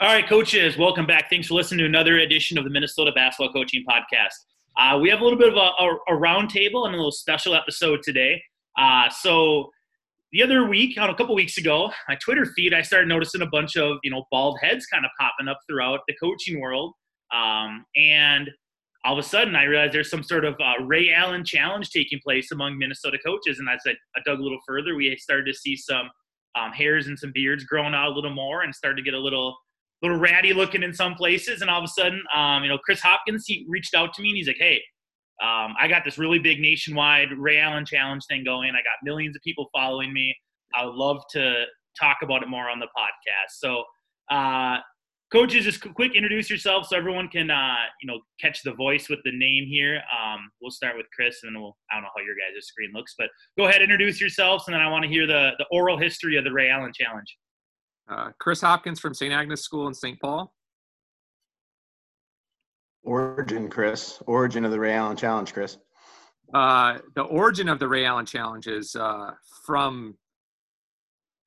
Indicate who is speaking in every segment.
Speaker 1: All right, coaches, welcome back. Thanks for listening to another edition of the Minnesota Basketball Coaching Podcast. Uh, we have a little bit of a, a, a roundtable and a little special episode today. Uh, so the other week, on a couple weeks ago, my Twitter feed, I started noticing a bunch of you know bald heads kind of popping up throughout the coaching world, um, and all of a sudden I realized there's some sort of uh, Ray Allen challenge taking place among Minnesota coaches, and as I, I dug a little further, we started to see some um, hairs and some beards growing out a little more, and started to get a little little ratty looking in some places. And all of a sudden, um, you know, Chris Hopkins, he reached out to me and he's like, hey, um, I got this really big nationwide Ray Allen challenge thing going. I got millions of people following me. I would love to talk about it more on the podcast. So, uh, coaches, just quick introduce yourself so everyone can, uh, you know, catch the voice with the name here. Um, we'll start with Chris, and then we'll. I don't know how your guys' screen looks, but go ahead, introduce yourselves, and then I want to hear the the oral history of the Ray Allen challenge.
Speaker 2: Uh, Chris Hopkins from St. Agnes School in St. Paul.
Speaker 3: Origin, Chris. Origin of the Ray Allen Challenge, Chris.
Speaker 2: Uh, the origin of the Ray Allen Challenge is uh, from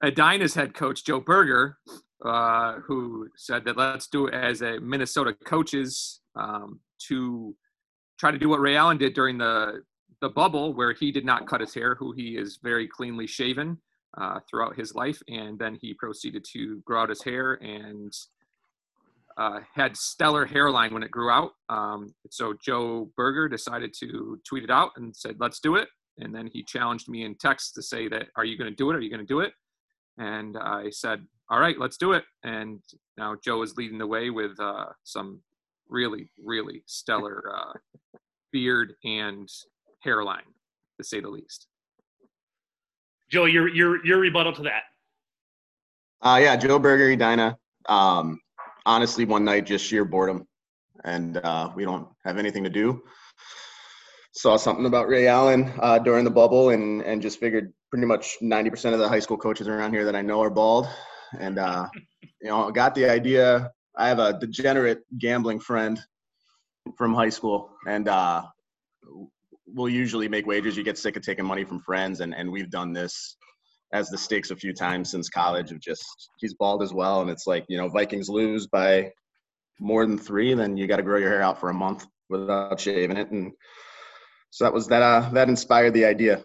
Speaker 2: Edina's head coach Joe Burger, uh, who said that let's do it as a Minnesota coaches um, to try to do what Ray Allen did during the the bubble, where he did not cut his hair, who he is very cleanly shaven uh, throughout his life, and then he proceeded to grow out his hair and uh, had stellar hairline when it grew out. Um, so Joe Burger decided to tweet it out and said, "Let's do it." And then he challenged me in text to say that, "Are you going to do it? Are you going to do it?" And I said, "All right, let's do it." And now Joe is leading the way with uh, some really, really stellar uh, beard and hairline, to say the least.
Speaker 1: Joe, your your your rebuttal to that.
Speaker 3: Uh, yeah, Joe Burger, Edina. Um, honestly, one night, just sheer boredom, and uh, we don't have anything to do. Saw something about Ray Allen uh, during the bubble, and and just figured pretty much ninety percent of the high school coaches around here that I know are bald, and uh, you know, got the idea. I have a degenerate gambling friend from high school, and uh, we'll usually make wagers. You get sick of taking money from friends, and and we've done this as the stakes a few times since college of just he's bald as well and it's like you know vikings lose by more than three then you got to grow your hair out for a month without shaving it and so that was that uh that inspired the idea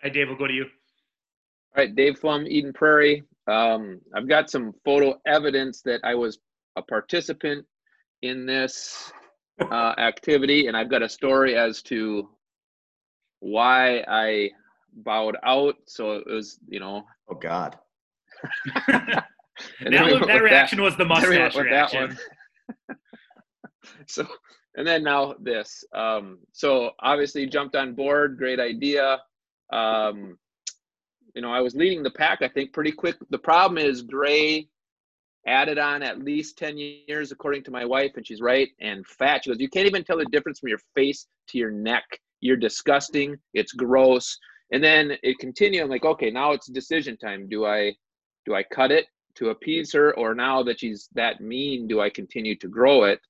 Speaker 1: Hey, Dave, we'll go to you.
Speaker 4: All right, Dave Flom, Eden Prairie. Um, I've got some photo evidence that I was a participant in this uh, activity, and I've got a story as to why I bowed out. So it was, you know.
Speaker 3: Oh God.
Speaker 1: that, was, that reaction that, was the mustache reaction.
Speaker 4: so, and then now this. Um, so obviously jumped on board. Great idea. Um, you know, I was leading the pack. I think pretty quick. The problem is Gray added on at least 10 years according to my wife and she's right and fat. She goes you can't even tell the difference from your face to your neck. You're disgusting. It's gross. And then it continued. I'm like okay now it's decision time. Do i do i cut it to appease her or now that she's that mean do i continue to grow it?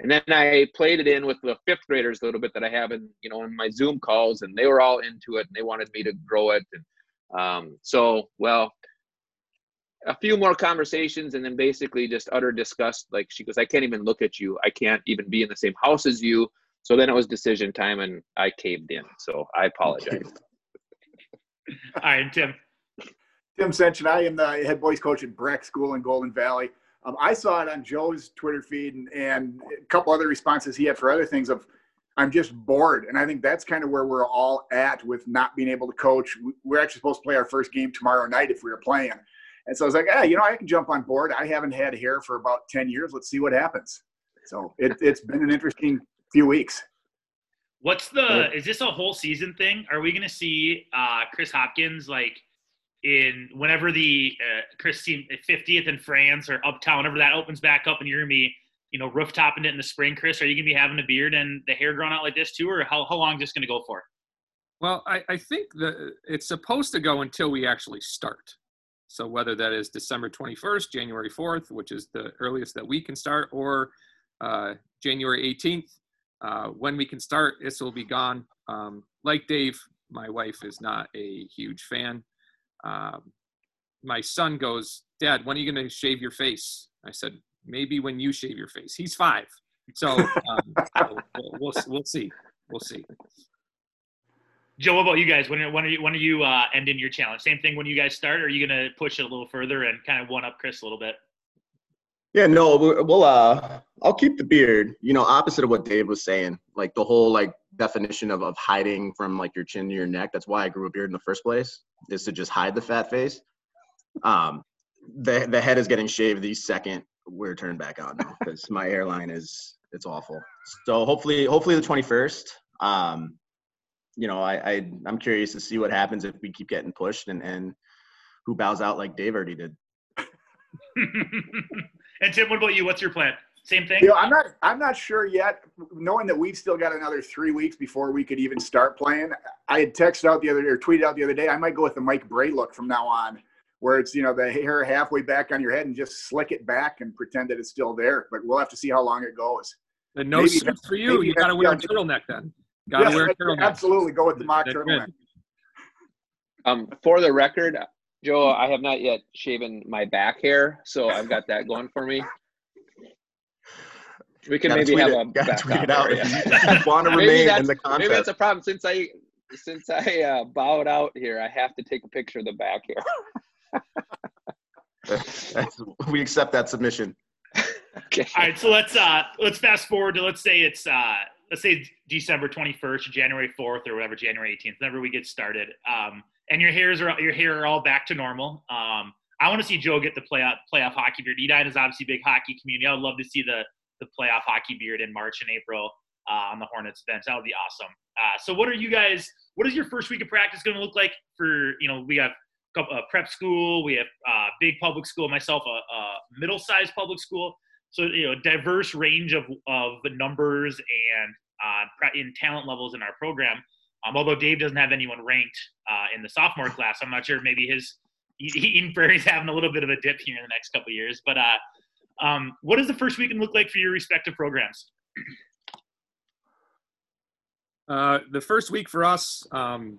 Speaker 4: And then i played it in with the fifth graders a little bit that i have in you know in my zoom calls and they were all into it and they wanted me to grow it and um, so well a few more conversations and then basically just utter disgust like she goes i can't even look at you i can't even be in the same house as you so then it was decision time and i caved in so i apologize
Speaker 1: all right, Tim.
Speaker 5: Tim Sension. I am the head boys coach at Breck School in Golden Valley. Um, I saw it on Joe's Twitter feed and, and a couple other responses he had for other things of, I'm just bored. And I think that's kind of where we're all at with not being able to coach. We're actually supposed to play our first game tomorrow night if we were playing. And so I was like, ah, you know, I can jump on board. I haven't had hair for about 10 years. Let's see what happens. So it, it's been an interesting few weeks.
Speaker 1: What's the? Is this a whole season thing? Are we going to see uh, Chris Hopkins like in whenever the uh, Chris team 50th in France or Uptown, whenever that opens back up, and you're gonna be, you know, rooftopping it in the spring? Chris, are you gonna be having a beard and the hair growing out like this too, or how how long is this gonna go for?
Speaker 2: Well, I, I think that it's supposed to go until we actually start. So whether that is December 21st, January 4th, which is the earliest that we can start, or uh, January 18th, uh, when we can start, this will be gone. Um, like Dave, my wife is not a huge fan. Um, my son goes Dad, when are you going to shave your face? I said, maybe when you shave your face. He's five. So, um, we'll, we'll, we'll see. We'll see.
Speaker 1: Joe, what about you guys? When are, when are you when are you uh, ending your challenge? Same thing when you guys start, are you gonna push it a little further and kind of one up Chris a little bit?
Speaker 3: Yeah, no, we- we'll uh, I'll keep the beard. You know, opposite of what Dave was saying, like the whole like definition of of hiding from like your chin to your neck. That's why I grew a beard in the first place, is to just hide the fat face. Um, the the head is getting shaved the second we're turned back on now because my hairline is it's awful. So hopefully, hopefully the twenty first. Um, you know, I, I I'm curious to see what happens if we keep getting pushed and and who bows out like Dave already did.
Speaker 1: and Tim, what about you? What's your plan? Same thing.
Speaker 5: You know, I'm not. I'm not sure yet. Knowing that we've still got another three weeks before we could even start playing, I had texted out the other day or tweeted out the other day. I might go with the Mike Bray look from now on, where it's you know the hair halfway back on your head and just slick it back and pretend that it's still there. But we'll have to see how long it goes.
Speaker 2: And no
Speaker 5: Maybe
Speaker 2: suits
Speaker 5: that's-
Speaker 2: for you. You got to wear a turtleneck then. Got to
Speaker 5: Yes,
Speaker 2: wear a
Speaker 5: I-
Speaker 2: turtleneck.
Speaker 5: absolutely go with the mock turtleneck.
Speaker 4: Um, for the record, Joe, I have not yet shaven my back hair, so I've got that going for me. We can maybe
Speaker 3: tweet
Speaker 4: have
Speaker 3: it.
Speaker 4: a
Speaker 3: Gotta
Speaker 4: back
Speaker 3: tweet it out.
Speaker 4: area.
Speaker 3: If you, want to remain in the contest.
Speaker 4: Maybe that's a problem since I since I uh, bowed out here. I have to take a picture of the back
Speaker 3: hair. We accept that submission.
Speaker 4: Okay.
Speaker 1: All right, so let's uh let's fast forward to let's say it's uh let's say December 21st January 4th or whatever January 18th whenever we get started um and your hairs are your hair are all back to normal um I want to see Joe get the playoff playoff hockey beard. Edina is obviously a big hockey community. I would love to see the the playoff hockey beard in March and April uh, on the Hornets bench. That would be awesome. Uh, so what are you guys? What is your first week of practice going to look like for you know we have couple, uh, prep school, we have uh, big public school, myself a, a middle-sized public school. So you know, diverse range of of numbers and uh, in talent levels in our program. Um, although Dave doesn't have anyone ranked uh, in the sophomore class, I'm not sure. Maybe his E- Eden Prairie's having a little bit of a dip here in the next couple of years. But uh, um, what does the first weekend look like for your respective programs?
Speaker 2: Uh, the first week for us, um,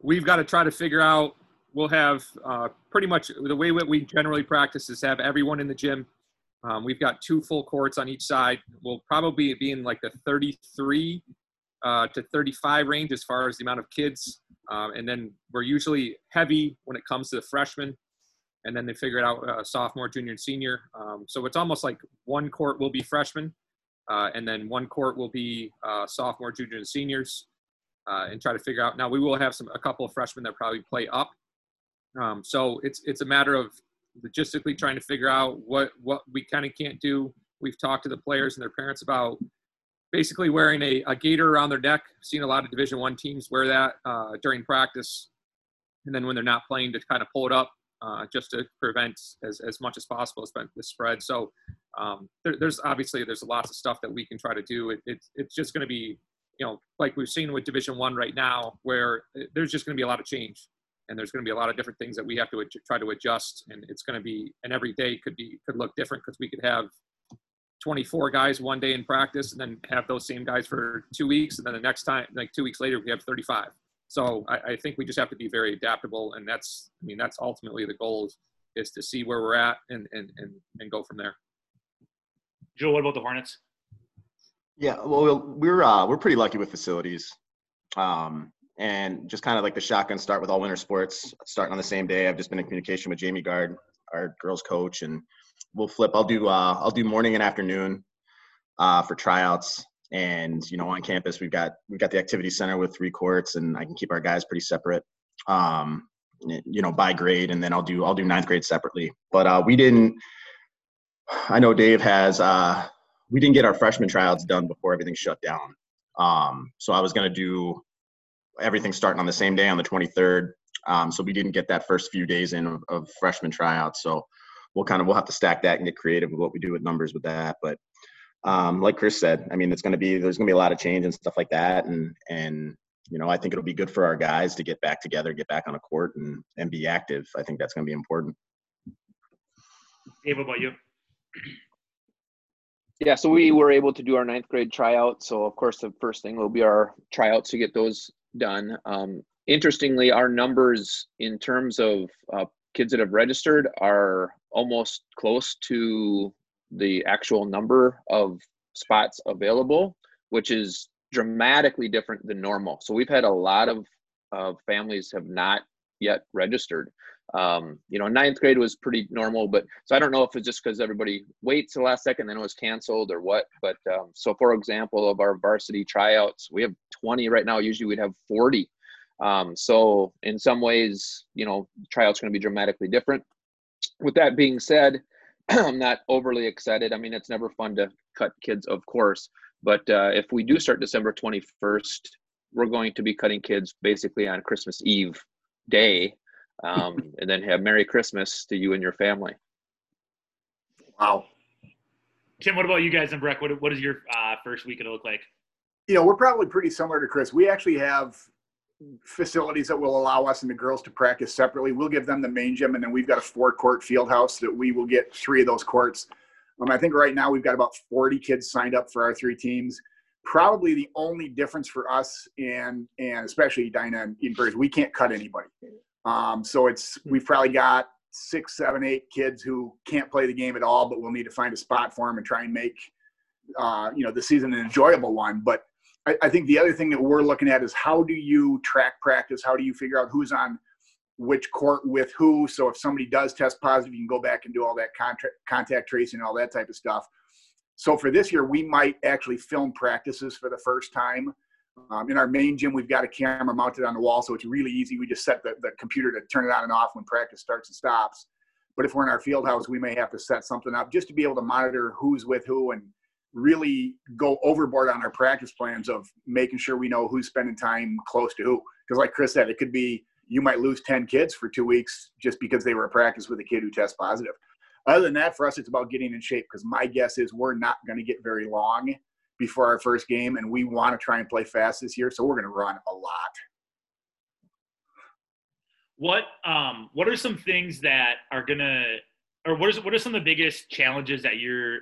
Speaker 2: we've got to try to figure out. We'll have uh, pretty much the way that we generally practice is have everyone in the gym. Um, we've got two full courts on each side. We'll probably be in like the 33 uh, to 35 range as far as the amount of kids. Um, and then we're usually heavy when it comes to the freshmen. And then they figure it out uh, sophomore, junior, and senior. Um, so it's almost like one court will be freshmen, uh, and then one court will be uh, sophomore, junior, and seniors, uh, and try to figure out. Now we will have some a couple of freshmen that probably play up. Um, so it's it's a matter of logistically trying to figure out what what we kind of can't do. We've talked to the players and their parents about basically wearing a, a gaiter around their neck. Seen a lot of Division One teams wear that uh, during practice, and then when they're not playing, to kind of pull it up uh, just to prevent as, as much as possible the spread. So um, there, there's obviously there's lots of stuff that we can try to do. It, it's it's just going to be you know like we've seen with Division One right now, where there's just going to be a lot of change, and there's going to be a lot of different things that we have to ad- try to adjust, and it's going to be and every day could be could look different because we could have 24 guys one day in practice, and then have those same guys for two weeks, and then the next time like two weeks later we have 35. So I, I think we just have to be very adaptable, and that's I mean that's ultimately the goal is, is to see where we're at and and and, and go from there.
Speaker 1: Joe, what about the Hornets?
Speaker 3: Yeah, well, we'll- we're uh, we're pretty lucky with facilities, um, and just kind of like the shotgun start with all winter sports starting on the same day. I've just been in communication with Jamie Gard, our girls coach, and we'll flip. I'll do uh, I'll do morning and afternoon uh, for tryouts, and you know on campus we've got we've got the activity center with three courts, and I can keep our guys pretty separate. Um, you know by grade, and then I'll do I'll do ninth grade separately. But uh, we didn't. I know Dave has. Uh, we didn't get our freshman tryouts done before everything shut down. Um, so I was to do everything starting on the same day on the 23rd. Um, so we didn't get that first few days in of, of freshman tryouts. So we'll kind of we'll have to stack that and get creative with what we do with numbers with that. But um, like Chris said, I mean, it's going to be there's going to be a lot of change and stuff like that. And and you know, I think it'll be good for our guys to get back together, get back on a court, and and be active. I think that's going to be important.
Speaker 1: Dave, what about you?
Speaker 4: Yeah, so we were able to do our ninth grade tryout. So of course, the first thing will be our tryouts to get those done. Um, interestingly, our numbers in terms of uh, kids that have registered are almost close to the actual number of spots available, which is dramatically different than normal. So we've had a lot of uh, families have not yet registered. Um, you know, ninth grade was pretty normal, but so I don't know if it's just because everybody waits the last second, then it was canceled or what. But um, so, for example, of our varsity tryouts, we have 20 right now. Usually we'd have 40. Um, so, in some ways, you know, tryouts going to be dramatically different. With that being said, I'm not overly excited. I mean, it's never fun to cut kids, of course. But uh, if we do start December 21st, we're going to be cutting kids basically on Christmas Eve day, um, and then have Merry Christmas to you and your family.
Speaker 5: Wow.
Speaker 1: Tim, what about you guys and Breck? What, what is your uh, first week going to look like?
Speaker 5: You know, we're probably pretty similar to Chris. We actually have facilities that will allow us and the girls to practice separately. We'll give them the main gym, and then we've got a four court field house that we will get three of those courts. Um, I think right now we've got about 40 kids signed up for our three teams. Probably the only difference for us and and especially Edina and Eden is we can't cut anybody. Um, so it's we've probably got six, seven, eight kids who can't play the game at all, but we'll need to find a spot for them and try and make uh, you know the season an enjoyable one. But I, I think the other thing that we're looking at is how do you track practice? How do you figure out who's on which court with who? So if somebody does test positive, you can go back and do all that contact contact tracing and all that type of stuff. So for this year, we might actually film practices for the first time. Um, in our main gym, we've got a camera mounted on the wall, so it's really easy. We just set the, the computer to turn it on and off when practice starts and stops. But if we're in our field house, we may have to set something up just to be able to monitor who's with who and really go overboard on our practice plans of making sure we know who's spending time close to who. Because, like Chris said, it could be you might lose 10 kids for two weeks just because they were at practice with a kid who tests positive. Other than that, for us, it's about getting in shape because my guess is we're not going to get very long before our first game, and we want to try and play fast this year, so we're going to run a lot.
Speaker 1: What um what are some things that are gonna or what is what are some of the biggest challenges that you're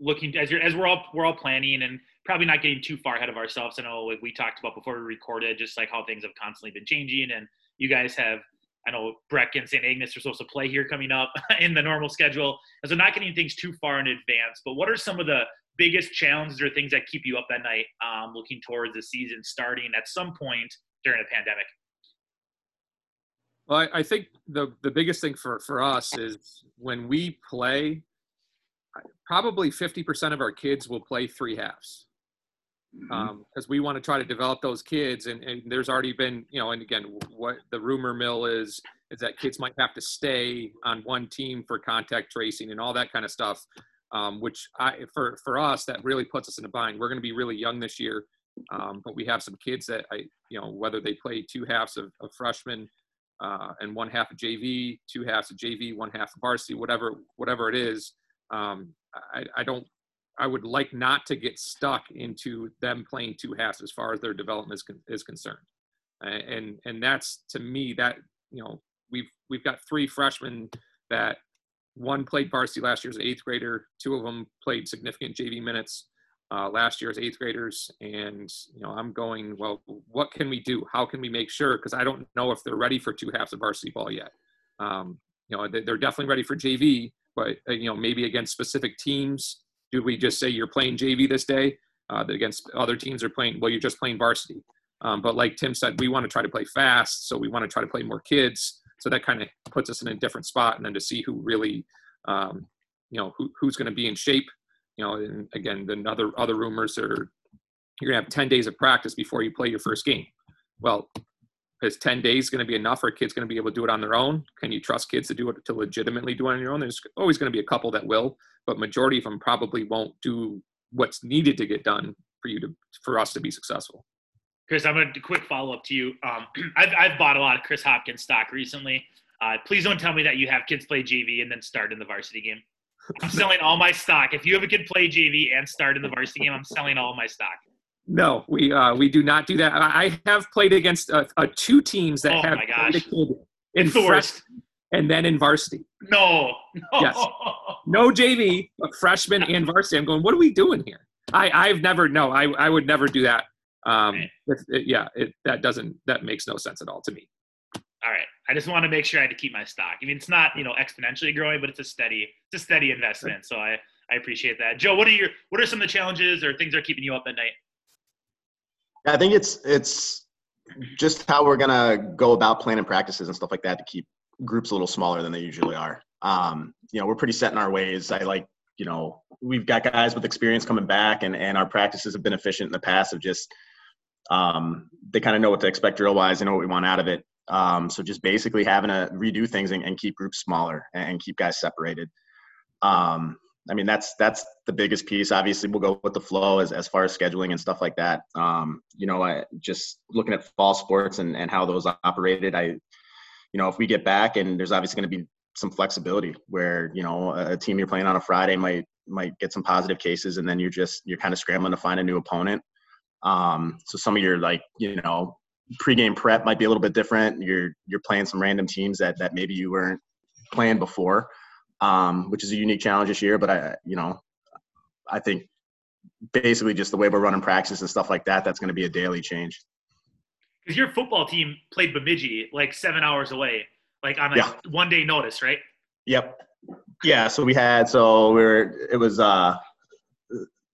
Speaker 1: looking as you're as we're all we're all planning and probably not getting too far ahead of ourselves. I know like we talked about before we recorded, just like how things have constantly been changing, and you guys have. I know Breck and St. Agnes are supposed to play here coming up in the normal schedule, so not getting things too far in advance. But what are some of the biggest challenges or things that keep you up at night, um, looking towards the season starting at some point during a pandemic?
Speaker 2: Well, I, I think the the biggest thing for for us is when we play probably 50% of our kids will play three halves because mm-hmm. um, we want to try to develop those kids and, and, there's already been you know and again what the rumor mill is is that kids might have to stay on one team for contact tracing and all that kind of stuff um, which I, for for us that really puts us in a bind we're going to be really young this year um, but we have some kids that i you know whether they play two halves of, of freshmen uh, and one half of jv two halves of jv one half of varsity whatever whatever it is um, I, I don't I would like not to get stuck into them playing two halves as far as their development is, con- is concerned. And and that's to me that you know we've we've got three freshmen that one played varsity last year as an eighth grader. Two of them played significant JV minutes uh, last year as eighth graders. And you know I'm going well. What can we do? How can we make sure? Because I don't know if they're ready for two halves of varsity ball yet. Um, you know they're definitely ready for JV, but uh, you know maybe against specific teams do we just say you're playing jv this day uh, that against other teams are playing well you're just playing varsity um, but like tim said we want to try to play fast so we want to try to play more kids so that kind of puts us in a different spot and then to see who really um, you know who, who's going to be in shape you know and again then other other rumors are you're going to have 10 days of practice before you play your first game. Well is 10 days going to be enough for kids going to be able to do it on their own? Can you trust kids to do it to legitimately do it on your own? There's always going to be a couple that will but majority of them probably won't do what's needed to get done for you to for us to be successful
Speaker 1: chris i'm going to quick follow-up to you um, I've, I've bought a lot of chris hopkins stock recently uh, please don't tell me that you have kids play jv and then start in the varsity game i'm selling all my stock if you have a kid play jv and start in the varsity game i'm selling all my stock
Speaker 2: no, we uh, we do not do that. I have played against uh, uh, two teams that
Speaker 1: oh
Speaker 2: have
Speaker 1: played a
Speaker 2: kid in
Speaker 1: first
Speaker 2: and then in varsity.
Speaker 1: No, no.
Speaker 2: Yes. No JV, but freshman and varsity. I'm going. What are we doing here? I I've never no. I I would never do that. Um, it, it, yeah, it, that doesn't that makes no sense at all to me.
Speaker 1: All right, I just want to make sure I had to keep my stock. I mean, it's not you know exponentially growing, but it's a steady it's a steady investment. So I I appreciate that. Joe, what are your what are some of the challenges or things that are keeping you up at night?
Speaker 3: I think it's it's just how we're gonna go about planning practices and stuff like that to keep groups a little smaller than they usually are. Um, you know, we're pretty set in our ways. I like, you know, we've got guys with experience coming back, and and our practices have been efficient in the past of just um, they kind of know what to expect drill wise. They know what we want out of it. Um, so just basically having to redo things and, and keep groups smaller and, and, keep guys separated. Um, I mean, that's that's the biggest piece. Obviously, we'll go with the flow as, as far as scheduling and stuff like that. Um, you know, I just looking at fall sports and, and how those operated. I, you know, if we get back and there's obviously going to be some flexibility where you know a team you're playing on a Friday might might get some positive cases and then you're just you're kind of scrambling to find a new opponent. Um, so some of your like you know pregame prep might be a little bit different. You're you're playing some random teams that that maybe you weren't playing before um, which is a unique challenge this year. But I, you know, I think basically just the way we're running practice and stuff like that, that's going to be a daily change.
Speaker 1: Because your football team played Bemidji like seven hours away, like on a yeah. one day notice, right?
Speaker 3: Yep. Yeah. So we had so we are it was uh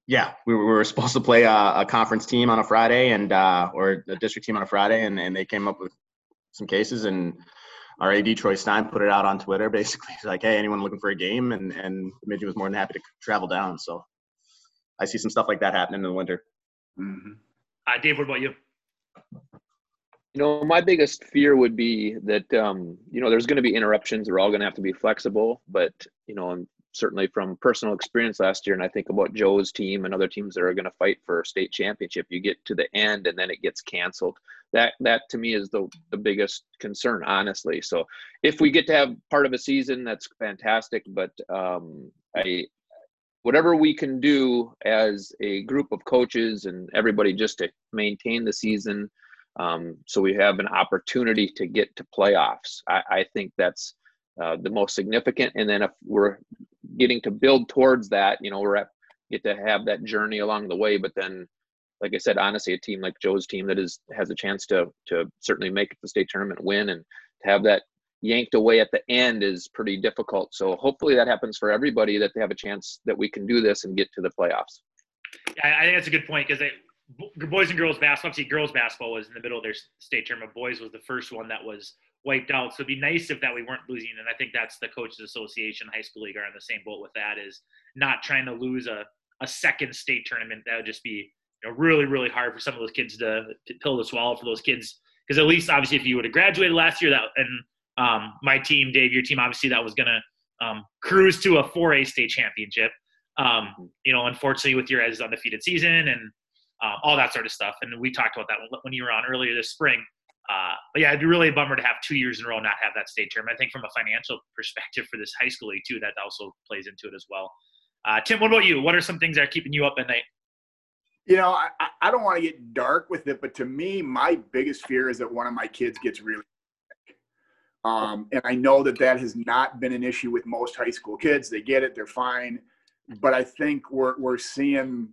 Speaker 3: yeah we were, we were supposed to play a, a, conference team on a Friday and uh or a district team on a Friday and and they came up with some cases and our AD Troy Stein put it out on Twitter. Basically, he's like, "Hey, anyone looking for a game?" And and Bemidji was more than happy to travel down. So I see some stuff like that happening in the winter.
Speaker 1: Mm-hmm. Uh, Dave, what about you?
Speaker 4: You know, my biggest fear would be that um, you know there's going to be interruptions. We're all going to have to be flexible, but you know, certainly from personal experience last year, and I think about Joe's team and other teams that are going to fight for state championship. You get to the end, and then it gets canceled that that to me is the the biggest concern honestly so if we get to have part of a season that's fantastic but um i whatever we can do as a group of coaches and everybody just to maintain the season um, so we have an opportunity to get to playoffs i, I think that's uh, the most significant and then if we're getting to build towards that you know we're at get to have that journey along the way but then like I said, honestly, a team like Joe's team that is has a chance to to certainly make it the state tournament, win, and to have that yanked away at the end is pretty difficult. So hopefully that happens for everybody that they have a chance that we can do this and get to the playoffs.
Speaker 1: Yeah, I think that's a good point because boys and girls basketball, obviously girls basketball was in the middle of their state tournament. Boys was the first one that was wiped out. So it'd be nice if that we weren't losing. And I think that's the coaches association, high school league are on the same boat with that is not trying to lose a, a second state tournament. That would just be you know, really, really hard for some of those kids to, to pill to swallow for those kids. Because at least, obviously, if you would have graduated last year, that and um, my team, Dave, your team, obviously, that was going to um, cruise to a 4A state championship. Um, you know, unfortunately, with your as undefeated season and um, all that sort of stuff. And we talked about that when you were on earlier this spring. Uh, but yeah, it'd be really a bummer to have two years in a row not have that state tournament. I think from a financial perspective for this high school league too, that also plays into it as well. Uh, Tim, what about you? What are some things that are keeping you up at night?
Speaker 5: You know, I, I don't want to get dark with it, but to me, my biggest fear is that one of my kids gets really sick. Um, and I know that that has not been an issue with most high school kids. They get it, they're fine. But I think we're, we're seeing,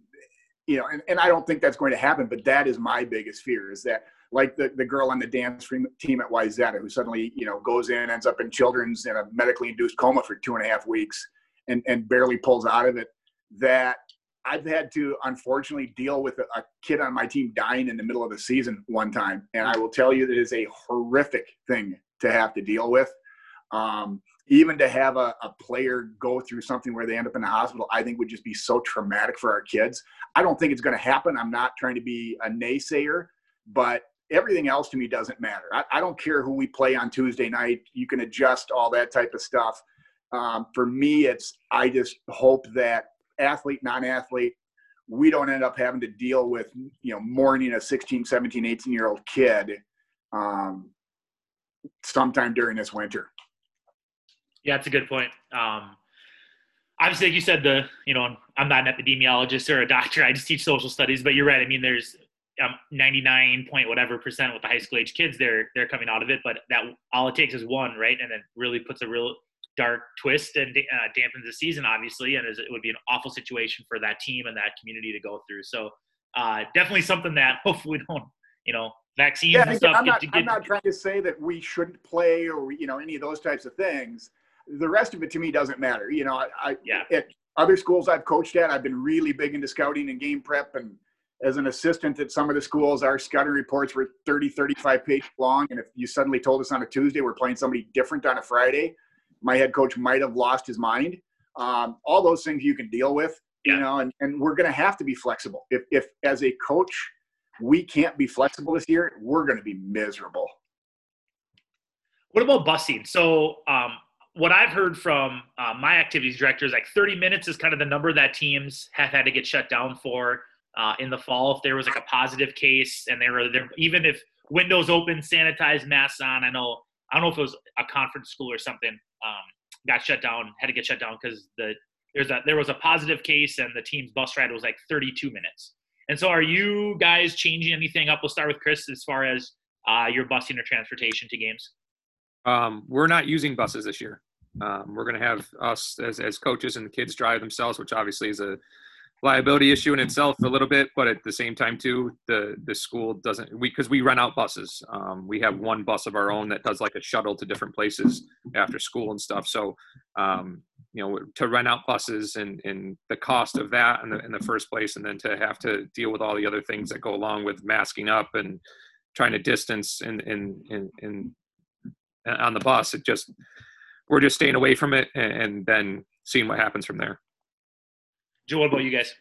Speaker 5: you know, and, and I don't think that's going to happen, but that is my biggest fear is that like the, the girl on the dance team at Wayzata who suddenly, you know, goes in, ends up in children's in a medically induced coma for two and a half weeks and, and barely pulls out of it, that I've had to unfortunately deal with a, a, kid on my team dying in the middle of the season one time, and I will tell you that is a horrific thing to have to deal with. Um, even to have a, a, player go through something where they end up in the hospital, I think would just be so traumatic for our kids. I don't think it's going to happen. I'm not trying to be a naysayer, but everything else to me doesn't matter. I, I don't care who we play on Tuesday night. You can adjust all that type of stuff. Um, for me, it's I just hope that athlete, non-athlete, we don't end up having to deal with, you know, mourning a 16, 17, 18 year old kid um, sometime during this winter.
Speaker 1: Yeah, that's a good point. Um, obviously, like you said, the you know, I'm not an epidemiologist or a doctor. I just teach social studies, but you're right. I mean, there's um, 99 point whatever percent with the high school age kids. They're they're coming out of it, but that all it takes is one, right? And then really puts a real dark twist and uh, dampens the season, obviously, and it would be an awful situation for that team and that community to go through. So uh, definitely something that hopefully we don't, you know, vaccines
Speaker 5: Yeah,
Speaker 1: and stuff.
Speaker 5: I'm
Speaker 1: get-
Speaker 5: not,
Speaker 1: get-
Speaker 5: I'm not trying to say that we shouldn't play or you know any of those types of things. The rest of it to me doesn't matter. You know, I, I
Speaker 1: Yeah.
Speaker 5: at other schools I've coached at, I've been really big into scouting and game prep. And as an assistant at some of the schools, our scouting reports were 30, 35 pages long. And if you suddenly told us on a Tuesday we're playing somebody different on a Friday, my head coach might have lost his mind. Um, all those things you can deal with,
Speaker 1: Yeah.
Speaker 5: you know, and, and we're going to have to be flexible. If, if as a coach, we can't be flexible this year, we're going to be miserable.
Speaker 1: What about busing? So, um, what I've heard from uh, my activities director is like 30 minutes is kind of the number that teams have had to get shut down for uh, in the fall. If there was like a positive case and they were there, even if windows open, sanitized, masks on. I know I don't know if it was a conference school or something um, got shut down, had to get shut down because the there's a there was a positive case and the team's bus ride was like 32 minutes. And so, are you guys changing anything up? We'll start with Chris as far as uh, your busing or transportation to games.
Speaker 2: Um, we're not using buses this year. Um, we're going to have us as, as coaches and the kids drive themselves, which obviously is a liability issue in itself a little bit. But at the same time, too, the the school doesn't we because we rent out buses. Um, we have one bus of our own that does like a shuttle to different places after school and stuff. So um, you know, to rent out buses and and the cost of that in the in the first place, and then to have to deal with all the other things that go along with masking up and trying to distance and and and, and on the bus. It just we're just staying away from it and, and then seeing what happens from there.
Speaker 1: Joe, what about you guys?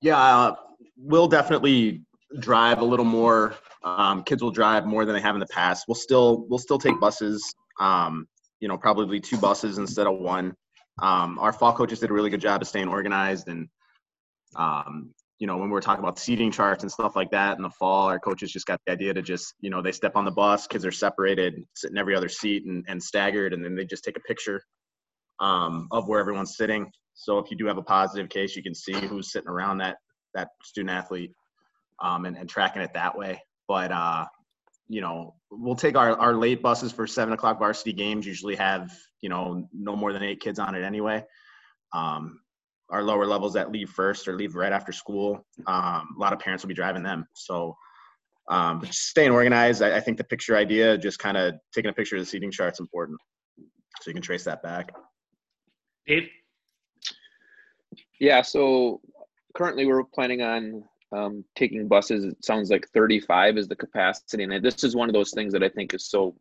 Speaker 3: Yeah, uh, we'll definitely drive a little more. Um, kids will drive more than they have in the past. We'll still we'll still take buses. Um, you know, probably two buses instead of one. Um, our fall coaches did a really good job of staying organized and um, you know, when we were talking about seating charts and stuff like that in the fall, our coaches just got the idea to just, you know, they step on the bus, kids are separated, sit in every other seat and, and staggered, and then they just take a picture um, of where everyone's sitting. So if you do have a positive case, you can see who's sitting around that that student athlete um, and, and tracking it that way. But uh, you know, we'll take our, our late buses for seven o'clock varsity games. Usually have you know no more than eight kids on it anyway. Um, our lower levels that leave first or leave right after school, um, a lot of parents will be driving them. So um, staying organized. I, I think the picture idea, just kind of taking a picture of the seating chart, is important, so you can trace that back.
Speaker 1: Dave?
Speaker 4: Yeah, so currently we're planning on um, taking buses. It sounds like 35 is the capacity, and this is one of those things that I think is so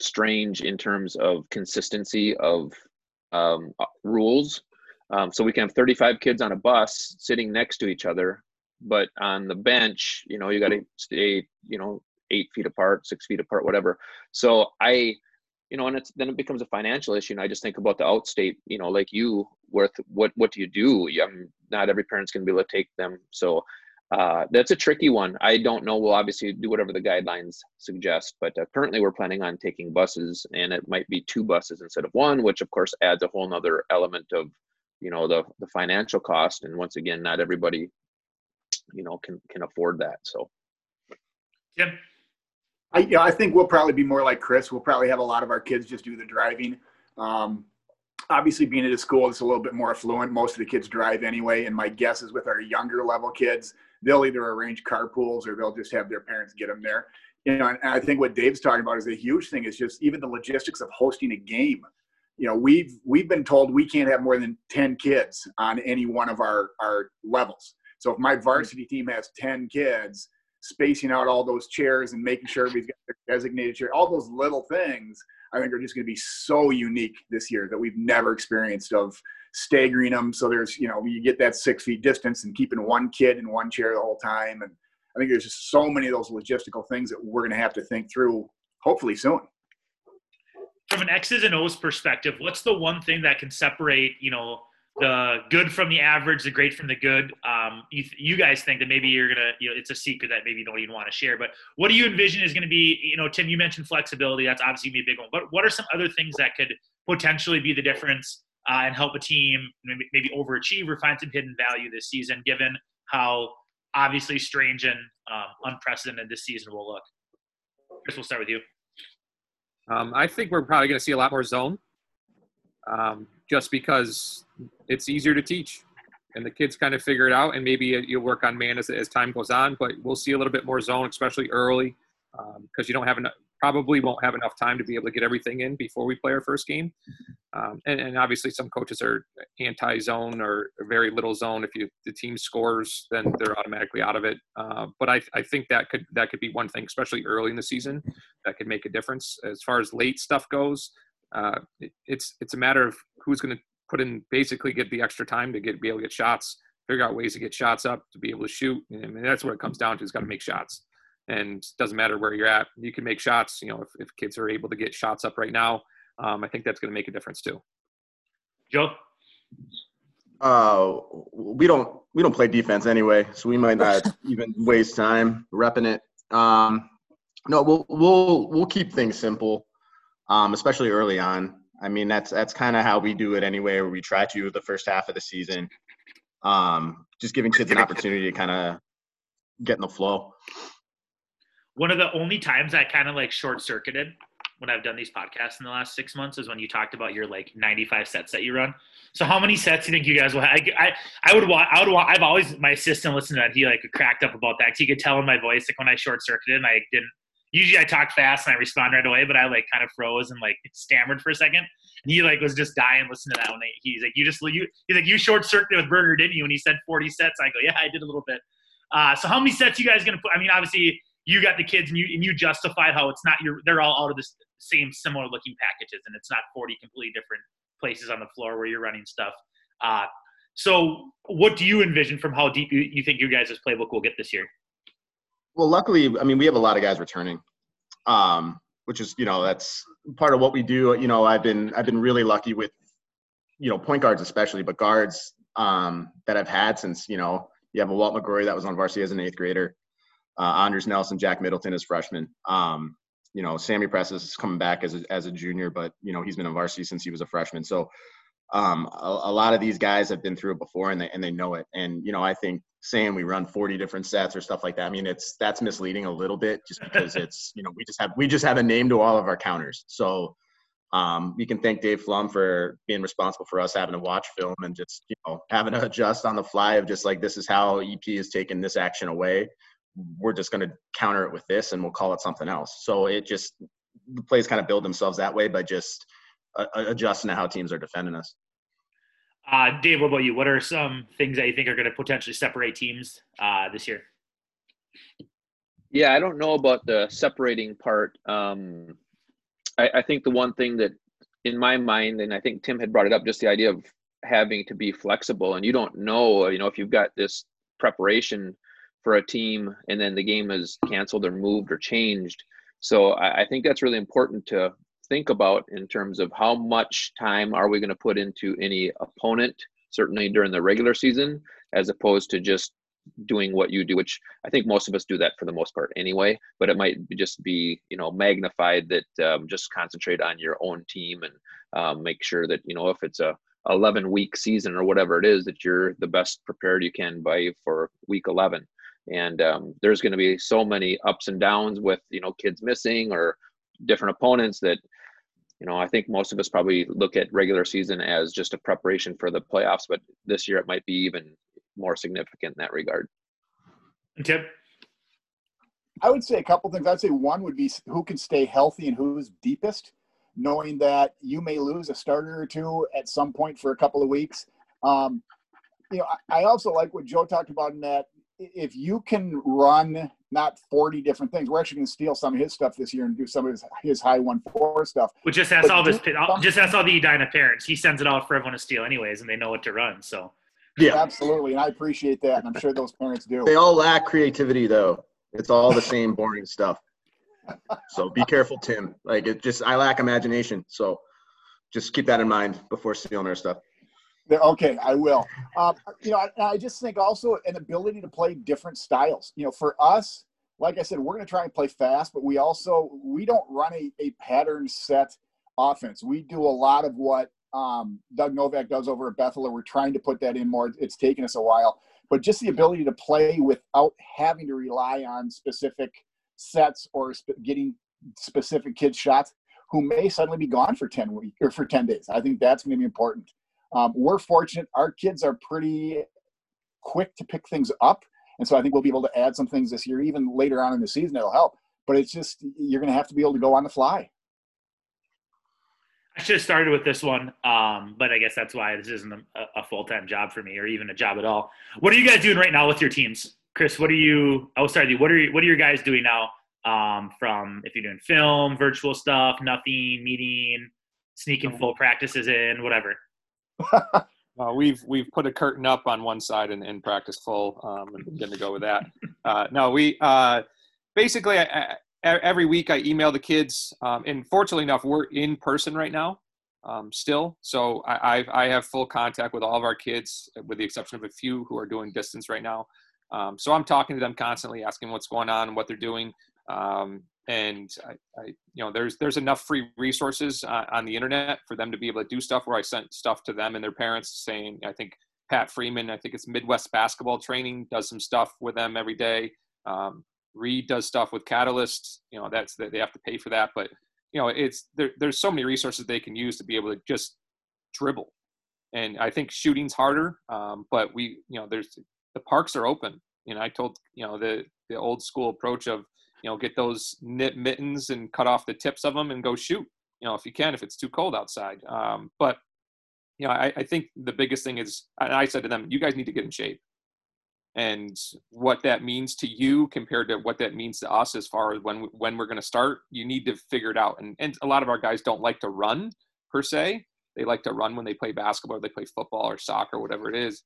Speaker 4: strange in terms of consistency of um, uh, rules. Um, so we can have 35 kids on a bus sitting next to each other, but on the bench, you know, you got to stay, you know, eight feet apart, six feet apart, whatever. So I, you know, and it's then it becomes a financial issue. And I just think about the outstate, you know, like you, worth what what do you do? I mean, not every parent's to be able to take them. So uh, that's a tricky one. I don't know. We'll obviously do whatever the guidelines suggest, but uh, currently we're planning on taking buses, and it might be two buses instead of one, which of course adds a whole nother element of you know the the financial cost and once again not everybody you know can can afford that so
Speaker 1: Tim?
Speaker 5: I, yeah, I think we'll probably be more like Chris. We'll probably have a lot of our kids just do the driving. Um, obviously, being at a school that's a little bit more affluent, most of the kids drive anyway. And my guess is with our younger level kids, they'll either arrange carpools or they'll just have their parents get them there. You know, and I think what Dave's talking about is a huge thing. Is just even the logistics of hosting a game. You know, we've we've been told we can't have more than ten kids on any one of our our levels. So if my varsity team has ten kids, spacing out all those chairs and making sure we've got their designated chair, all those little things, I think are just going to be so unique this year that we've never experienced of staggering them. So there's, you know, you get that six feet distance and keeping one kid in one chair the whole time. And I think there's just so many of those logistical things that we're going to have to think through hopefully soon.
Speaker 1: From an X's and O's perspective, what's the one thing that can separate, you know, the good from the average, the great from the good. Um, you, you guys think that maybe you're gonna, you know, it's a secret that maybe you don't even want to share. But what do you envision is going to be, you know, Tim, you mentioned flexibility. That's obviously gonna be a big one. But what are some other things that could potentially be the difference uh, and help a team maybe, maybe overachieve or find some hidden value this season, given how obviously strange and um, unprecedented this season will look? Chris, we'll start with you.
Speaker 2: Um, I think we're probably going to see a lot more zone, um, just because it's easier to teach. and the kids kind of figure it out. And maybe you'll work on man as, as time goes on, but we'll see a little bit more zone, especially early, because um, you don't have enough, probably won't have enough time to be able to get everything in before we play our first game. Um, and, and, obviously, some coaches are anti-zone or very little zone. If you the team scores, then they're automatically out of it. Uh, but I, I think that could that could be one thing, especially early in the season, that could make a difference. As far as late stuff goes, uh, it, it's it's a matter of who's going to put in basically get the extra time to get be able to get shots, figure out ways to get shots up to be able to shoot. I mean, that's what it comes down to. Is got to make shots and doesn't matter where you're at. You can make shots. You know, if, if kids are able to get shots up right now, um, I think that's going to make a difference too.
Speaker 1: Joe.
Speaker 3: Uh, we don't we don't play defense anyway, so we might not even waste time repping it. Um, no, we'll we'll we'll keep things simple, um, especially early on. I mean, that's that's kind of how we do it anyway. Where we try to the first half of the season, um, just giving kids an opportunity to kind of get in the flow
Speaker 1: one of the only times I kind of like short circuited when I've done these podcasts in the last six months is when you talked about your like 95 sets that you run. So how many sets do you think you guys will have? I, I, I would want, I would want, I've always, my assistant listened to that. He like cracked up about that. Cause he could tell in my voice, like when I short circuited and I didn't, usually I talk fast and I respond right away, but I like kind of froze and like stammered for a second. And he like was just dying listening to that one. He's like, you just, you, he's like, you short circuited with Burger, didn't you? And he said 40 sets. I go, yeah, I did a little bit. Uh, so how many sets you guys going to put? I mean, obviously you got the kids and you and you justified how it's not your they're all out of the same similar looking packages and it's not 40 completely different places on the floor where you're running stuff. Uh, so what do you envision from how deep you, you think your guys' playbook will get this year?
Speaker 3: Well, luckily, I mean, we have a lot of guys returning, um, which is, you know, that's part of what we do. You know, I've been, I've been really lucky with, you know, point guards especially, but guards um, that I've had since, you know, you have a Walt McGrory that was on varsity as an eighth grader uh, Anders Nelson, Jack Middleton as freshmen. Um, you know, Sammy Presses is coming back as a, as a junior, but you know he's been in varsity since he was a freshman. So um, a, a, lot of these guys have been through it before and they and they know it. And you know, I think saying we run 40 different sets or stuff like that, I mean, it's that's misleading a little bit just because it's you know we just have we just have a name to all of our counters. So um, we can thank Dave Flom for being responsible for us having to watch film and just you know having to adjust on the fly of just like this is how EP is taking this action away we're just going to counter it with this and we'll call it something else. So it just the plays kind of build themselves that way by just uh, adjusting to how teams are defending us.
Speaker 1: Uh, Dave, what about you? What are some things that you think are going to potentially separate teams uh, this year?
Speaker 4: Yeah, I don't know about the separating part. Um, I, I think the one thing that, in my mind, and I think Tim had brought it up, just the idea of having to be flexible, and you don't know, you know, if you've got this preparation for a team and then the game is canceled or moved or changed. So I, I think that's really important to think about in terms of how much time are we going to put into any opponent, certainly during the regular season, as opposed to just doing what you do, which I think most of us do that for the most part anyway. But it might just be, you know, magnified that um, just concentrate on your own team and um, make sure that you know if it's a 11 week season or whatever it is that you're the best prepared you can by for week 11 and um, there's going to be so many ups and downs with you know kids missing or different opponents that you know i think most of us probably look at regular season as just a preparation for the playoffs but this year it might be even more significant in that regard.
Speaker 1: Tim
Speaker 5: i would say a couple things. I'd say one would be who can stay healthy and who's deepest knowing that you may lose a starter or two at some point for a couple of weeks. Um, you know, I also like what Joe talked about in that if you can run not 40 different things, we're actually going to steal some of his stuff this year and do some of his, his high one four stuff.
Speaker 1: Well, just ask all this, just ask all the Edina parents. He sends it out for everyone to steal anyways, and they know what to run. So,
Speaker 5: yeah, absolutely. And I appreciate that. And I'm sure those parents do.
Speaker 3: They all lack creativity though. It's all the same boring stuff. So be careful, Tim. Like it just, I lack imagination. So just keep that in mind before stealing our stuff.
Speaker 5: Okay, I will. Um, you know, I, I, just think also an ability to play different styles. You know, for us, like I said, we're going to try and play fast, but we also we don't run a, a pattern set offense. We do a lot of what um, Doug Novak does over at Bethel. We're trying to put that in more. It's taken us a while, but just the ability to play without having to rely on specific sets or sp- getting specific kids shots who may suddenly be gone for 10 weeks or for 10 days. I think that's going to be important. Um, we're fortunate; our kids are pretty quick to pick things up. And so I think we'll be able to add some things this year, even later on in the season, It'll help. But it's just, you're going to have to be able to go on the fly.
Speaker 1: I should have started with this one, um, but I guess that's why this isn't a, a full time job for me, or even a job at all. What are you guys doing right now with your teams, Chris? What are you? Oh, sorry, what are you, what are your guys doing now? Um, from if you're doing film, virtual stuff, nothing, meeting, sneaking full practices in, whatever.
Speaker 2: Uh, we've we've put a curtain up on one side and, and practice full, um, and going to go with that. Uh, no, we uh, basically I, every week I email the kids, um, and fortunately enough, we're in person right now um, still. So I, I've, I have full contact with all of our kids, with the exception of a few who are doing distance right now. Um, so I'm talking to them constantly, asking what's going on what they're doing. Um, and I, I, you know, there's there's enough free resources uh, on the internet for them to be able to do stuff. Where I sent stuff to them and their parents saying, I think Pat Freeman, I think it's Midwest Basketball Training, does some stuff with them every day. Um, Reed does stuff with Catalyst. You know, that's they have to pay for that, but you know, it's there, there's so many resources they can use to be able to just dribble. And I think shooting's harder, um, but we, you know, there's the parks are open. Know, I told you know the the old school approach of you know get those knit mittens and cut off the tips of them and go shoot. You know, if you can, if it's too cold outside. Um, but you know, I, I think the biggest thing is, I said to them, you guys need to get in shape. And what that means to you compared to what that means to us as far as when when we're going to start you need to figure it out. And, and a lot of our guys don't like to run per se. They like to run when they play basketball or they play football or soccer whatever it is.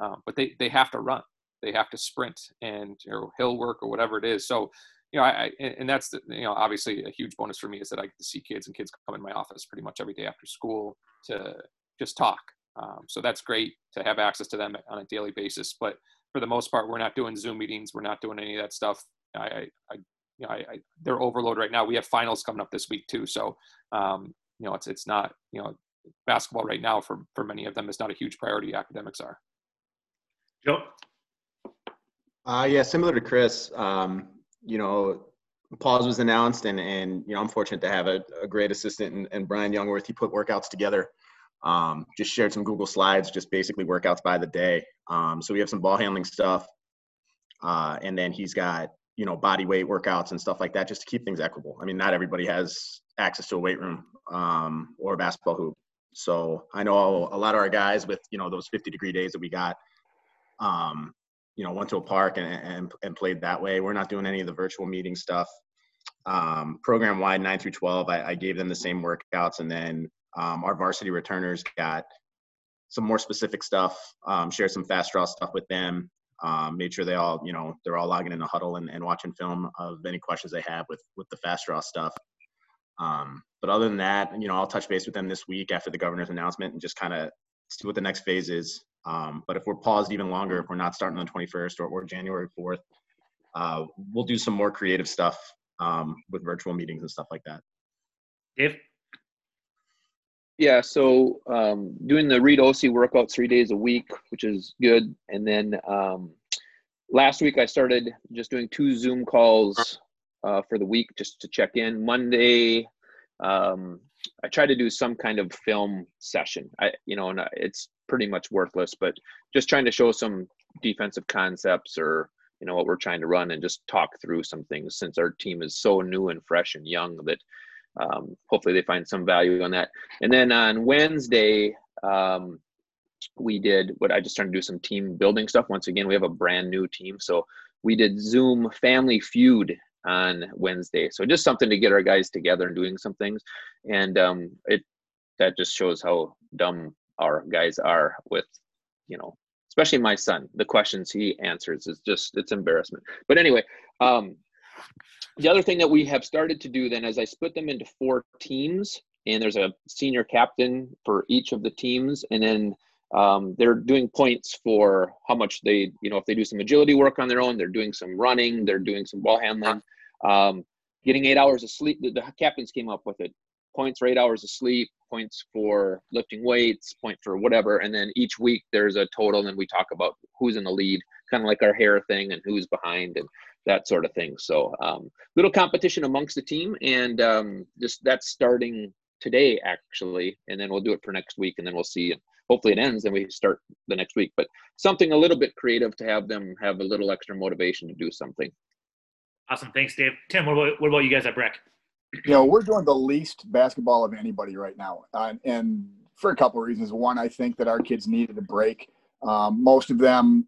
Speaker 2: Um, but they they have to run. They have to sprint and or hill work or whatever it is. So you know i, I and that's the, you know obviously a huge bonus for me is that i get to see kids and kids come in my office pretty much every day after school to just talk um, so that's great to have access to them on a daily basis but for the most part, we're not doing Zoom meetings. We're not doing any of that stuff. I, I, you know, I, I, they're overload right now. We have finals coming up this week too, so um, you know, it's it's not you know, basketball right now for for many of them is not a huge priority. Academics are.
Speaker 1: Joe.
Speaker 3: Uh, yeah, similar to Chris. Um, you know, pause was announced, and and you know, I'm fortunate to have a, a great assistant and, and Brian Youngworth. He put workouts together um, just shared some Google Slides, just basically workouts by the day. Um, so we have some ball handling stuff, uh, and then he's got you know body weight workouts and stuff like that, just to keep things equitable. I mean, not everybody has access to a weight room um, or a basketball hoop. So I know a lot of our guys with you know those 50 degree days that we got, um, you know, went to a park and, and, and played that way. We're not doing any of the virtual meeting stuff. Um, program wide, nine through 12, I, I, gave them the same workouts, and then um, our varsity returners got some more specific stuff, um, shared some FastDraw stuff with them, um, made sure they all, you know, they're all logging in the Hudl and, and watching film of any questions they have with, with the FastDraw stuff. Um, but other than that, you know, I'll touch base with them this week after the governor's announcement and just kind of see what the next phase is. Um, but if we're paused even longer, if we're not starting on the 21st or, or January 4th, uh, we'll do some more creative stuff um, with virtual meetings and stuff like that.
Speaker 1: Dave?
Speaker 4: Yeah, so um, doing the Read OC workouts three days a week, which is good. And then um, last week I started just doing two Zoom calls uh, for the week just to check in. Monday, um, I try to do some kind of film session. I, you know, and it's pretty much worthless, but just trying to show some defensive concepts or you know what we're trying to run and just talk through some things since our team is so new and fresh and young that um, hopefully they find some value on that. And then on Wednesday, um, we did what I just started to do some team building stuff. Once again, we have a brand new team. So we did Zoom Family Feud on Wednesday. So just something to get our guys together and doing some things. And um, it that just shows how dumb our guys are with, you know, especially my son. The questions he answers is just it's embarrassment. But anyway, um, the other thing that we have started to do then is I split them into four teams, and there's a senior captain for each of the teams, and then um, they're doing points for how much they, you know, if they do some agility work on their own, they're doing some running, they're doing some ball handling, um, getting eight hours of sleep. The, the captains came up with it. Points for eight hours of sleep, points for lifting weights, point for whatever, and then each week there's a total, and we talk about who's in the lead, kind of like our hair thing, and who's behind, and that sort of thing. So um, little competition amongst the team, and um, just that's starting today actually, and then we'll do it for next week, and then we'll see. hopefully it ends and we start the next week. But something a little bit creative to have them have a little extra motivation to do something.
Speaker 1: Awesome. Thanks, Dave. Tim, what about, what about you guys at Breck?
Speaker 5: You know, we're doing the least basketball of anybody right now. Uh, and for a couple of reasons. One, I think that our kids needed a break. Um, most of them,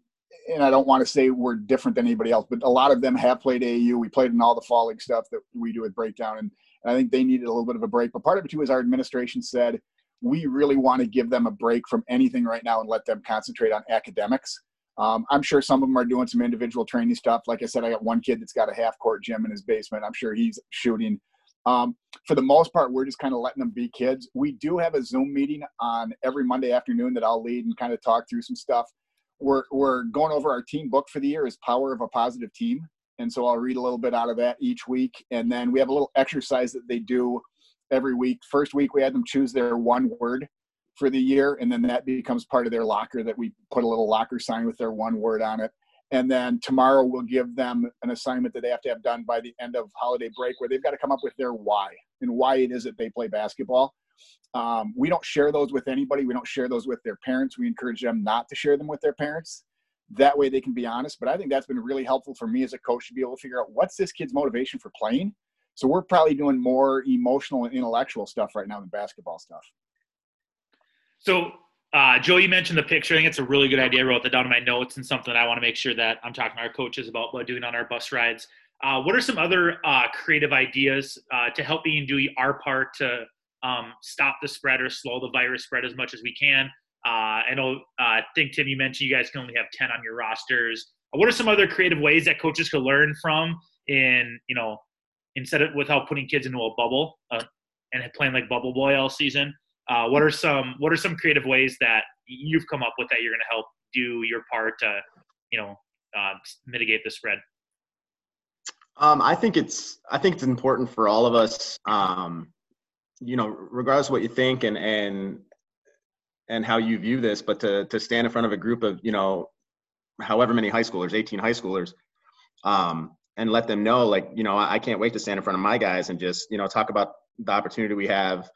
Speaker 5: and I don't want to say we're different than anybody else, but a lot of them have played AAU. We played in all the fall league stuff that we do with breakdown, and, and I think they needed a little bit of a break. But part of it too is our administration said we really want to give them a break from anything right now and let them concentrate on academics. Um, I'm sure some of them are doing some individual training stuff. Like I said, I got one kid that's got a half court gym in his basement. I'm sure he's shooting. Um, for the most part, we're just kind of letting them be kids. We do have a Zoom meeting on every Monday afternoon that I'll lead and kind of talk through some stuff. We're, we're going over our team book for the year is Power of a Positive Team. And so I'll read a little bit out of that each week. And then we have a little exercise that they do every week. First week, we had them choose their one word for the year. And then that becomes part of their locker that we put a little locker sign with their one word on it. And then tomorrow we'll give them an assignment that they have to have done by the end of holiday break where they've got to come up with their why and why it is that they play basketball. Um, we don't share those with anybody. We don't share those with their parents. We encourage them not to share them with their parents. That way they can be honest. But I think that's been really helpful for me as a coach to be able to figure out what's this kid's motivation for playing. So we're probably doing more emotional and intellectual stuff right now than basketball stuff.
Speaker 1: So uh, Joe, you mentioned the picture. I think it's a really good idea. I wrote that down in my notes and something I want to make sure that I'm talking to our coaches about what doing on our bus rides. Uh, what are some other uh, creative ideas uh, to help me do our part to um, stop the spread or slow the virus spread as much as we can? Uh, I know, I uh, think Tim, you mentioned you guys can only have 10 on your rosters. What are some other creative ways that coaches could learn from in, you know, instead of without putting kids into a bubble and playing like bubble boy all season? Uh, what are some what are some creative ways that you've come up with that you're going to help do your part to you know uh, mitigate the spread?
Speaker 3: Um, I think it's I think it's important for all of us. Um, you know, regardless of what you think and and and how you view this, but to to stand in front of a group of you know, however many high schoolers, 18 high schoolers, um, and let them know like you know I can't wait to stand in front of my guys and just you know talk about the opportunity we have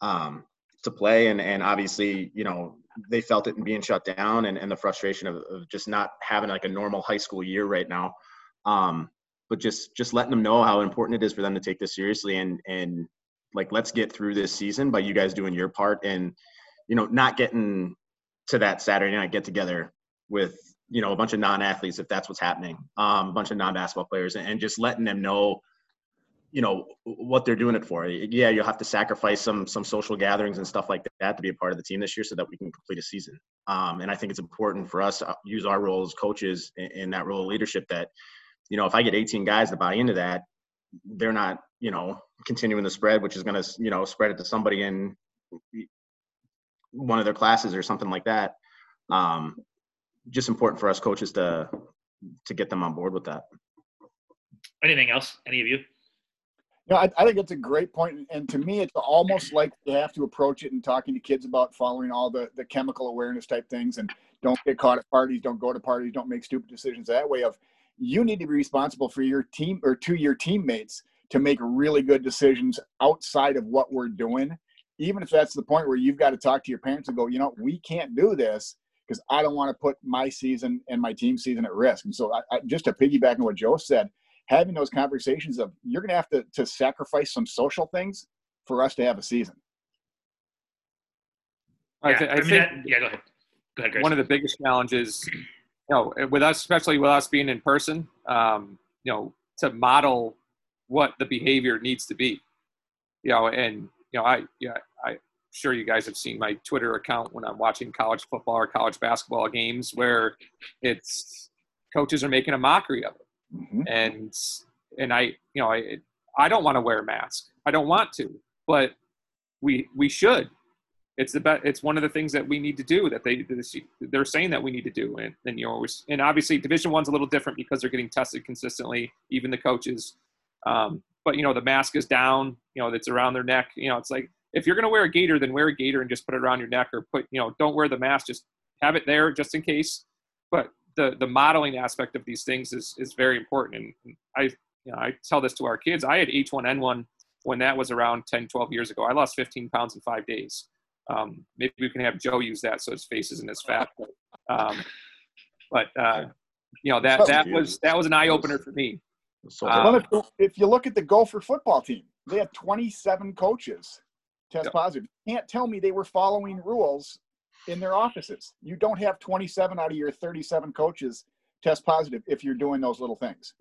Speaker 3: um, to play and and obviously you know they felt it in being shut down and, and the frustration of, of just not having like a normal high school year right now. Um, but just just letting them know how important it is for them to take this seriously and and like let's get through this season by you guys doing your part and you know not getting to that saturday night get together with you know a bunch of non-athletes if that's what's happening um, a bunch of non-basketball players and just letting them know you know what they're doing it for. Yeah, you'll have to sacrifice some some social gatherings and stuff like that to be a part of the team this year, so that we can complete a season. Um, and I think it's important for us to use our role as coaches in, in, that role of leadership. That you know, if I get 18 guys to buy into that, they're not you know continuing the spread, which is going to you know spread it to somebody in one of their classes or something like that. Um, just important for us coaches to to get them on board with that.
Speaker 1: Anything else? Any of you?
Speaker 5: No, I, I, think it's a great point, and to me, it's almost like you have to approach it and talking to kids about following all the the chemical awareness type things, and don't get caught at parties, don't go to parties, don't make stupid decisions. That way, of you need to be responsible for your team or to your teammates to make really good decisions outside of what we're doing, even if that's the point where you've got to talk to your parents and go, you know, we can't do this because I don't want to put my season and my team season at risk. And so, I, I, just to piggyback on what Joe said having those conversations of you're going to have to to sacrifice some social things for us to have a season.
Speaker 2: Yeah, I, th- I, I mean, think that, yeah, go ahead. Go ahead, Grace. One of the biggest challenges, you know, with us, especially with us being in person, um, you know, to model what the behavior needs to be, you know, and you know, I, yeah, I sure you guys have seen my Twitter account when I'm watching college football or college basketball games where it's coaches are making a mockery of it mm-hmm. and and I you know I I don't want to wear a mask. I don't want to, but we we should. It's the best. It's one of the things that we need to do that they they're saying that we need to do, and and you know and obviously Division One's a little different because they're getting tested consistently, even the coaches. Um, but you know the mask is down. You know that's around their neck. You know it's like if you're going to wear a gaiter, then wear a gaiter and just put it around your neck, or put you know don't wear the mask. Just have it there just in case. But the the modeling aspect of these things is is very important. And I you know I tell this to our kids. I had H1N1 when that was around 10, 12 years ago. I lost 15 pounds in five days. Um, maybe we can have Joe use that so his face isn't as fat. But, um, but uh, you know that that was that was an eye opener for me.
Speaker 3: So
Speaker 2: Uh,
Speaker 5: if, if you look at the Gopher football team, they had 27 coaches test
Speaker 2: Yep.
Speaker 5: positive. You can't tell me they were following rules in their offices. You don't have 27 out of your 37 coaches test positive if you're doing those little things.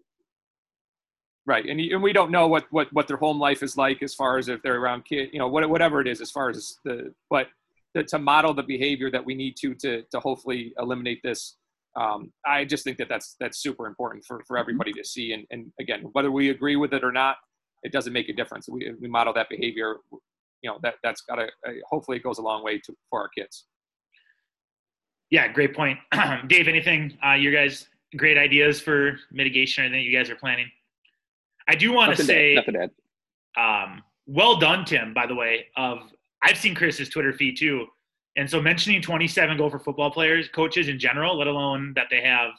Speaker 2: Right, and, and we don't know what, what what their home life is like as far as if they're around kids, you know, what, whatever it is, as far as the but to, to model the behavior that we need to to to hopefully eliminate this. Um, I just think that that's that's super important for for everybody to see, and and again, whether we agree with it or not, it doesn't make a difference. We we model that behavior, you know, that that's got to hopefully it goes a long way to for our kids.
Speaker 1: Yeah, great point. Dave, anything, uh, you guys, great ideas for mitigation or anything you guys are planning? I do want to say,
Speaker 4: nothing
Speaker 1: um, well done, Tim, by the way, of, I've seen Chris's Twitter feed too. And so mentioning 27 Gopher football players, coaches in general, let alone that they have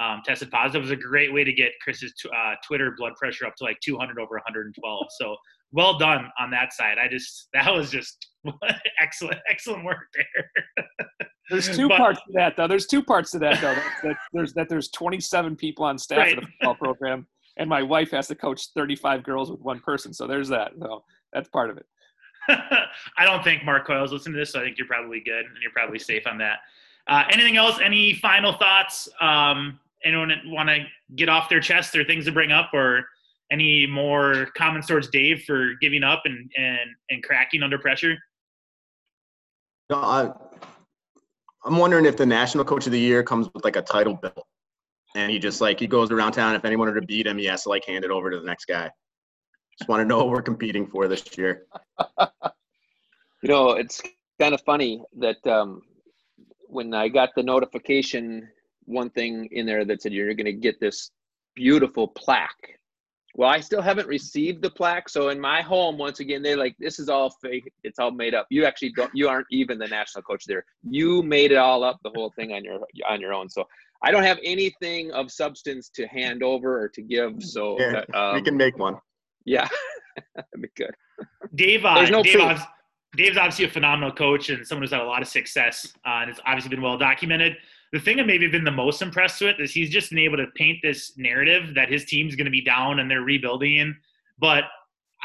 Speaker 1: um, tested positive, was a great way to get Chris's t- uh, Twitter blood pressure up to like 200 over 112. So well done on that side. I just, that was just excellent, excellent work there.
Speaker 2: There's two
Speaker 1: But-
Speaker 2: parts to that, though. There's two parts to that, though. That, that there's that there's 27 people on staff
Speaker 1: Right.
Speaker 2: of the football program, and my wife has to coach 35 girls with one person. So there's that. So that's part of it.
Speaker 1: I don't think Mark Coyle's listening to this, so I think you're probably good and you're probably safe on that. Uh, anything else? Any final thoughts? Um, anyone want to get off their chest or things to bring up, or any more comments towards Dave for giving up and and and cracking under pressure?
Speaker 3: No, I, I'm wondering if the national coach of the year comes with like a title belt, and he just like he goes around town. If anyone were to beat him, he has to like hand it over to the next guy. Just want to know what we're competing for this year.
Speaker 4: You know, it's kind of funny that um, when I got the notification, one thing in there that said you're going to get this beautiful plaque. Well, I still haven't received the plaque, so in my home, once again, they're like, "This is all fake. It's all made up. You actually don't. You aren't even the national coach there. You made it all up, the whole thing on your on your own." So I don't have anything of substance to hand over or to give. So
Speaker 3: Yeah,
Speaker 4: uh,
Speaker 3: we
Speaker 4: um,
Speaker 3: can make one.
Speaker 4: yeah, that'd be good.
Speaker 1: Dave, uh,
Speaker 4: no
Speaker 1: Dave,
Speaker 4: proof.
Speaker 1: obvi- Dave's obviously a phenomenal coach and someone who's had a lot of success, uh, and it's obviously been well documented. The thing I've maybe been the most impressed with is he's just been able to paint this narrative that his team's going to be down and they're rebuilding. But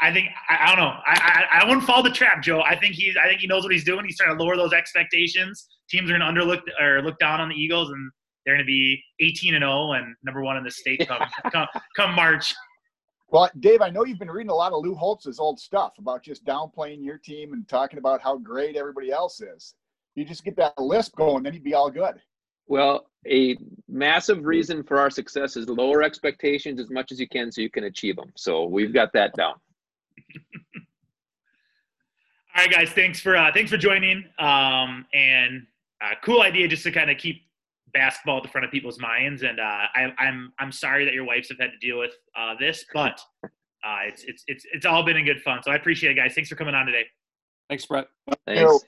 Speaker 1: I think I, I don't know. I, I I wouldn't fall the trap, Joe. I think he's I think he knows what he's doing. He's trying to lower those expectations. Teams are going to underlook or look down on the Eagles, and they're going to be 18 and 0 and number one in the state come come, come March.
Speaker 5: Well, Dave, I know you've been reading a lot of Lou Holtz's old stuff about just downplaying your team and talking about how great everybody else is. You just get that lisp going, then you'd be all good.
Speaker 4: Well, a massive reason for our success is lower expectations as much as you can so you can achieve them. So we've got that down.
Speaker 1: All right, guys. Thanks for uh, thanks for joining. Um, and uh, cool idea just to kind of keep basketball at the front of people's minds. And uh, I, I'm I'm sorry that your wives have had to deal with uh, this, but uh, it's it's it's it's all been in good fun. So I appreciate it, guys. Thanks for coming on today.
Speaker 2: Thanks, Brett.
Speaker 4: Thanks.